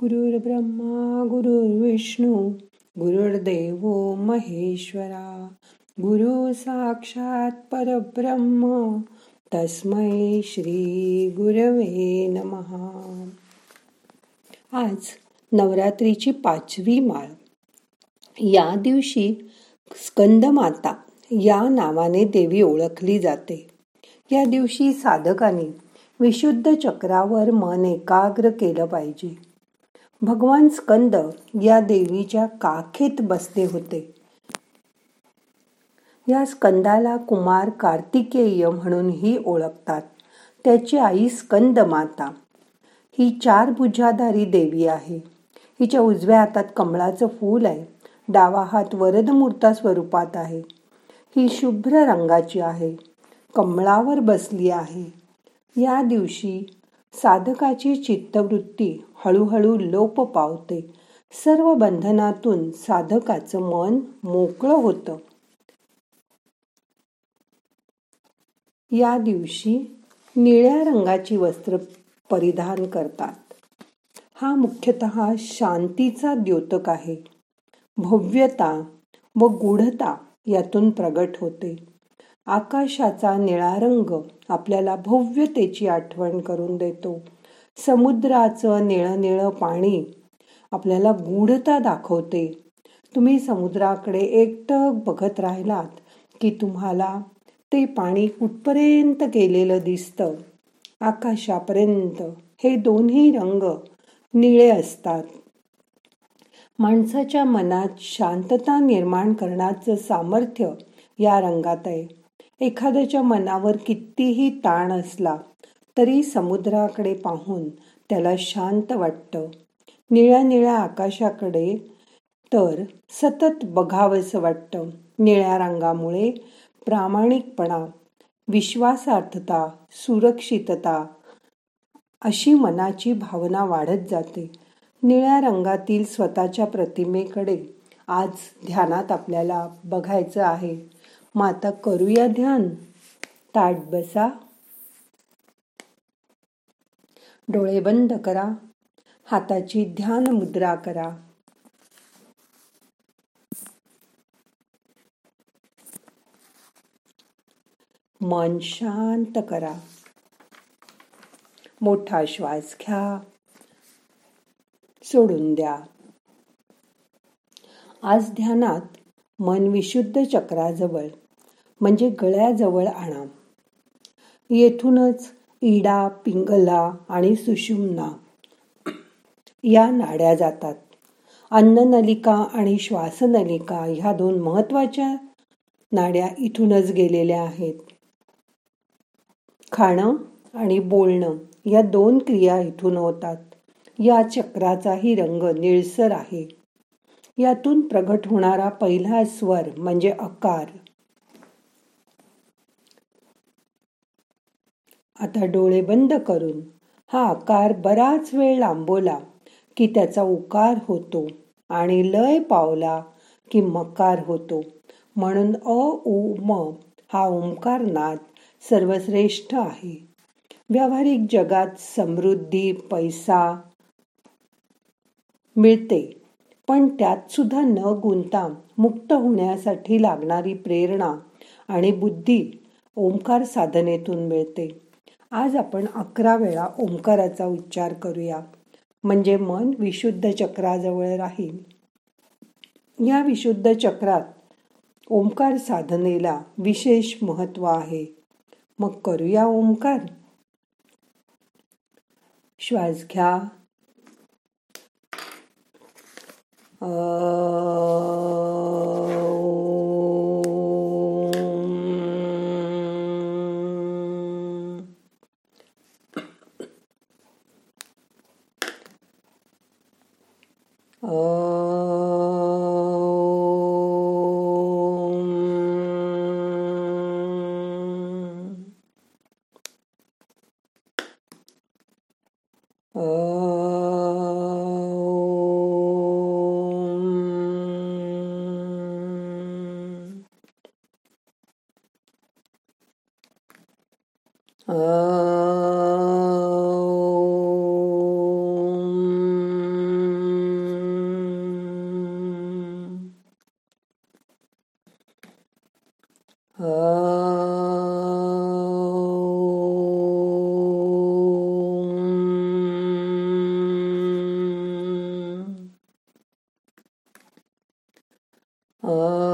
गुरुर्ब्रह्मा गुरुर्विष्णू गुरुर्देव महेश्वरा गुरु साक्षात परब्रह्म तस्मै श्री गुरवे नमहा आज नवरात्रीची पाचवी माळ. या दिवशी स्कंदमाता या नावाने देवी ओळखली जाते. या दिवशी साधकाने विशुद्ध चक्रावर मन एकाग्र केलं पाहिजे. भगवान स्कंद या देवीच्या काखेत बसले होते. या स्कंदाला कुमार कार्तिकेय म्हणूनही ओळखतात. त्याची आई स्कंद माता. ही चार भुजाधारी देवी आहे. हिच्या उजव्या हातात कमळाचं फूल आहे. डावा हात वरदमूर्ता स्वरूपात आहे. ही शुभ्र रंगाची आहे. कमळावर बसली आहे. या दिवशी साधकाची चित्तवृत्ती हळूहळू लोप पावते. सर्व बंधनातून साधकाचं मन मोकळं होतं. या दिवशी निळ्या रंगाची वस्त्र परिधान करतात. हा मुख्यतः शांतीचा द्योतक आहे. भव्यता व गूढता यातून प्रगट होते. आकाशाचा निळा रंग आपल्याला भव्यतेची आठवण करून देतो. समुद्राचं निळं निळं पाणी आपल्याला गूढता दाखवते. तुम्ही समुद्राकडे एकटक बघत राहिलात की तुम्हाला ते पाणी कुठपर्यंत गेलेलं दिसतं? आकाशापर्यंत. हे दोन्ही रंग निळे असतात. माणसाच्या मनात शांतता निर्माण करण्याचं सामर्थ्य या रंगात आहे. एखाद्याच्या मनावर कितीही ताण असला तरी समुद्राकडे पाहून त्याला शांत वाटतं. निळ्या निळ्या आकाशाकडे तर सतत बघावंसं वाटतं. निळ्या रंगामुळे प्रामाणिकपणा विश्वासार्थता सुरक्षितता अशी मनाची भावना वाढत जाते. निळ्या रंगातील स्वतःच्या प्रतिमेकडे आज ध्यानात आपल्याला बघायचं आहे. मग आता करूया ध्यान. ताट बसा. डोळे बंद करा. हाताची ध्यान मुद्रा करा. मन शांत करा. मोठा श्वास घ्या. सोडून द्या. आज ध्यानात मन विशुद्ध चक्राजवळ. म्हणजे गळ्याजवळ आणा. येथूनच इडा पिंगला आणि सुषुम्ना या नाड्या जातात. अन्ननलिका आणि श्वासनलिका ह्या दोन महत्त्वाच्या नाड्या इथूनच गेलेल्या आहेत. खाणं आणि बोलणं या दोन क्रिया इथून होतात. या चक्राचाही रंग निळसर आहे. यातून प्रगट होणारा पहिला स्वर म्हणजे अकार. आता डोळे बंद करून हा आकार बराच वेळ लांबवला की त्याचा उकार होतो आणि लय पावला की मकार होतो. म्हणून अ उ म हा ओंकार नाद सर्वश्रेष्ठ आहे. व्यावहारिक जगात समृद्धी पैसा मिळते पण त्यात सुद्धा न गुंता मुक्त होण्यासाठी लागणारी प्रेरणा आणि बुद्धी ओंकार साधनेतून मिळते. आज आपण अकरा वेळा ओंकाराचा उच्चार करूया. म्हणजे मन विशुद्ध चक्राजवळ राहील. या विशुद्ध चक्रात ओंकार साधनेला विशेष महत्त्व आहे. मग करूया ओंकार. श्वास घ्या. Om. Om. Om. 呃。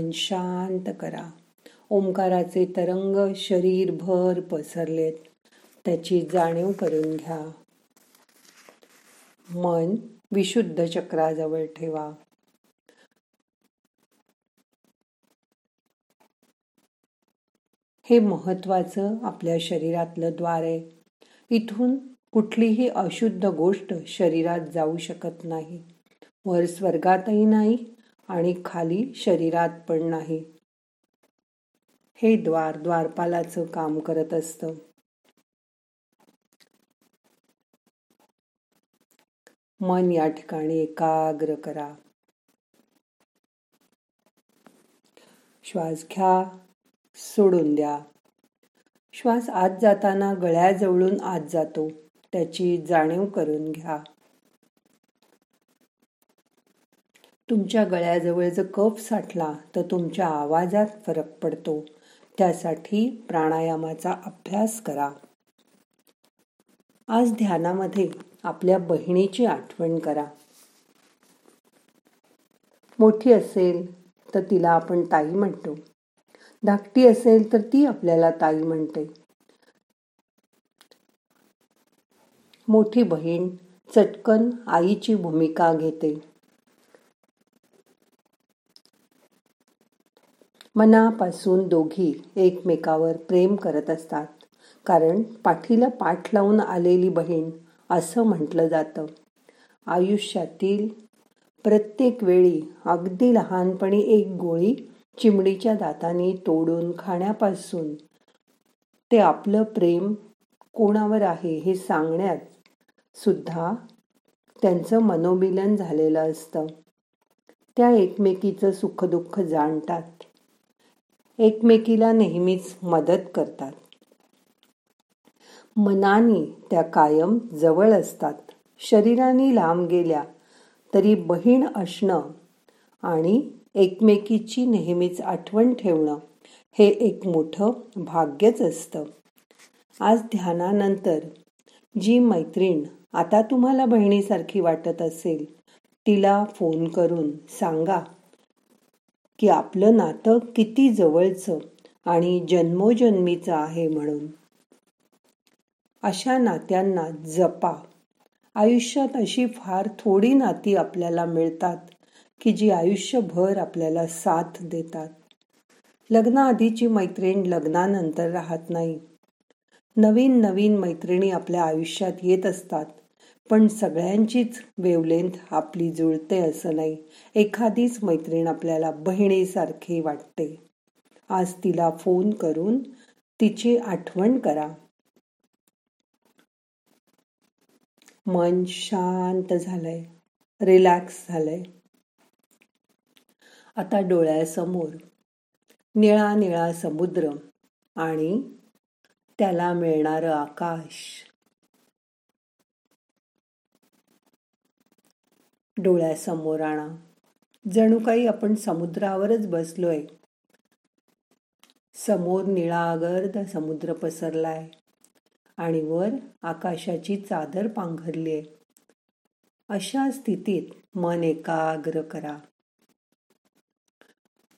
मन शांत करा. ओंकाराचे तरंग शरीरभर पसरलेत. त्याची जाणीव करून घ्या. मन विशुद्ध चक्राजवळ ठेवा. हे महत्वाचं आपल्या शरीरातलं द्वार आहे. इथून कुठलीही अशुद्ध गोष्ट शरीरात जाऊ शकत नाही. वर स्वर्गातही नाही आणि खाली शरीरात पण नाही. हे द्वार द्वारपालाचं काम करत असतं. मन या ठिकाणी एकाग्र करा. श्वास घ्या सोडून द्या. श्वास आत जाताना गळ्याजवळून आत जातो. त्याची जाणीव करून घ्या. तुमच्या गळ्याजवळ जर कफ साठला तर तुमच्या आवाजात फरक पडतो. त्यासाठी प्राणायामाचा अभ्यास करा. आज ध्यानामध्ये आपल्या बहिणीची आठवण करा. मोठी असेल तर तिला आपण ताई म्हणतो. धाकटी असेल तर ती आपल्याला ताई म्हणते. मोठी बहीण चटकन आईची भूमिका घेते. मनापासून दोघी एकमेकावर प्रेम करत असतात. कारण पाठीला पाठ लावून आलेली बहीण असं म्हटलं जातं. आयुष्यातील प्रत्येक वेळी अगदी लहानपणी एक गोळी चिमडीच्या दाताने तोडून खाण्यापासून ते आपलं प्रेम कोणावर आहे हे सांगण्यात सुद्धा त्यांचं मनोमिलन झालेलं असतं. त्या एकमेकीचं सुखदुःख जाणतात. एकमेकीला नेहमीच मदत करतात. मनाने त्या कायम जवळ असतात. शरीराने लांब गेल्या तरी बहीण असणं आणि एकमेकीची नेहमीच आठवण ठेवणं हे एक मोठं भाग्यच असतं. आज ध्यानानंतर जी मैत्रीण आता तुम्हाला बहिणीसारखी वाटत असेल तिला फोन करून सांगा. की आपलं नातं किती जवळचं आणि जन्मोजन्मीचं आहे म्हणून. अशा नात्यांना जपा. आयुष्यात अशी फार थोडी नाती आपल्याला मिळतात की जी आयुष्यभर आपल्याला साथ देतात. लग्नाआधीची मैत्रीण लग्नानंतर राहत नाही. नवीन नवीन मैत्रिणी आपल्या आयुष्यात येत असतात. पण सगळ्यांचीच वेवलेंथ आपली जुळते असं नाही. एखादीच मैत्रीण आपल्याला बहिणीसारखी वाटते. आज तिला फोन करून तिची आठवण करा. मन शांत झालंय. रिलॅक्स झालंय. आता डोळ्यासमोर निळा निळा समुद्र आणि त्याला मिळणारं आकाश. डोळ्यासमोर आणा. जणू काही आपण समुद्रावरच बसलोय. समोर निळा गर्द समुद्र पसरलाय. आणि वर आकाशाची चादर पांघरली आहे अशा स्थितीत मन एकाग्र करा.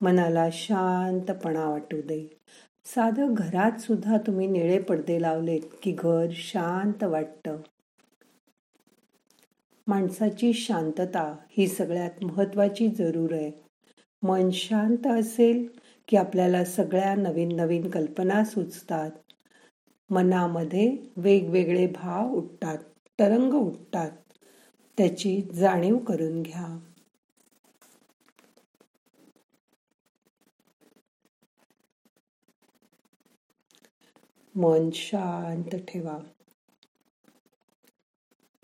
मनाला शांतपणा वाटू दे. साधं घरात सुद्धा तुम्ही निळे पडदे लावलेत की घर शांत वाटतं. माणसाची शांतता ही सगळ्यात महत्वाची जरूर आहे. मन शांत असेल की आपल्याला सगळ्या नवीन नवीन कल्पना सुचतात. मनामध्ये वेगवेगळे भाव उठतात तरंग उठतात. त्याची जाणीव करून घ्या. मन शांत ठेवा.